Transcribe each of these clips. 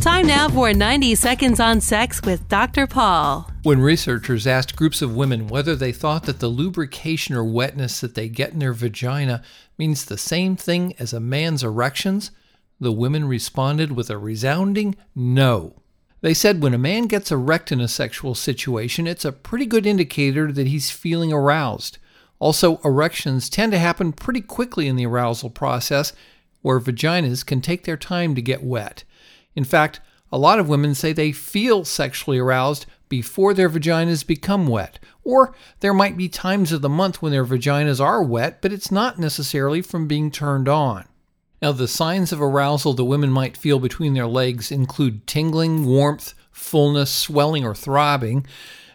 Time now for 90 Seconds on Sex with Dr. Paul. When researchers asked groups of women whether they thought that the lubrication or wetness that they get in their vagina means the same thing as a man's erections, the women responded with a resounding no. They said when a man gets erect in a sexual situation, it's a pretty good indicator that he's feeling aroused. Also, erections tend to happen pretty quickly in the arousal process, where vaginas can take their time to get wet. In fact, a lot of women say they feel sexually aroused before their vaginas become wet. Or there might be times of the month when their vaginas are wet, but it's not necessarily from being turned on. Now, the signs of arousal that women might feel between their legs include tingling, warmth, fullness, swelling, or throbbing.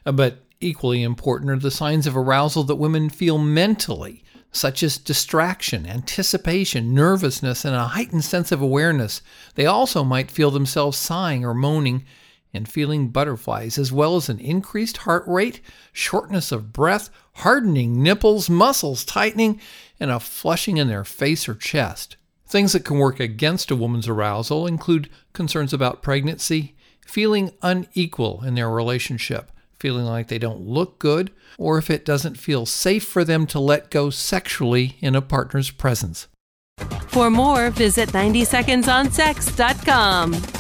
Uh, but equally important are the signs of arousal that women feel mentally, such as distraction, anticipation, nervousness, and a heightened sense of awareness. They also might feel themselves sighing or moaning and feeling butterflies, as well as an increased heart rate, shortness of breath, hardening nipples, muscles tightening, and a flushing in their face or chest. Things that can work against a woman's arousal include concerns about pregnancy, feeling unequal in their relationship, feeling like they don't look good, or if it doesn't feel safe for them to let go sexually in a partner's presence. For more, visit 90secondsonsex.com.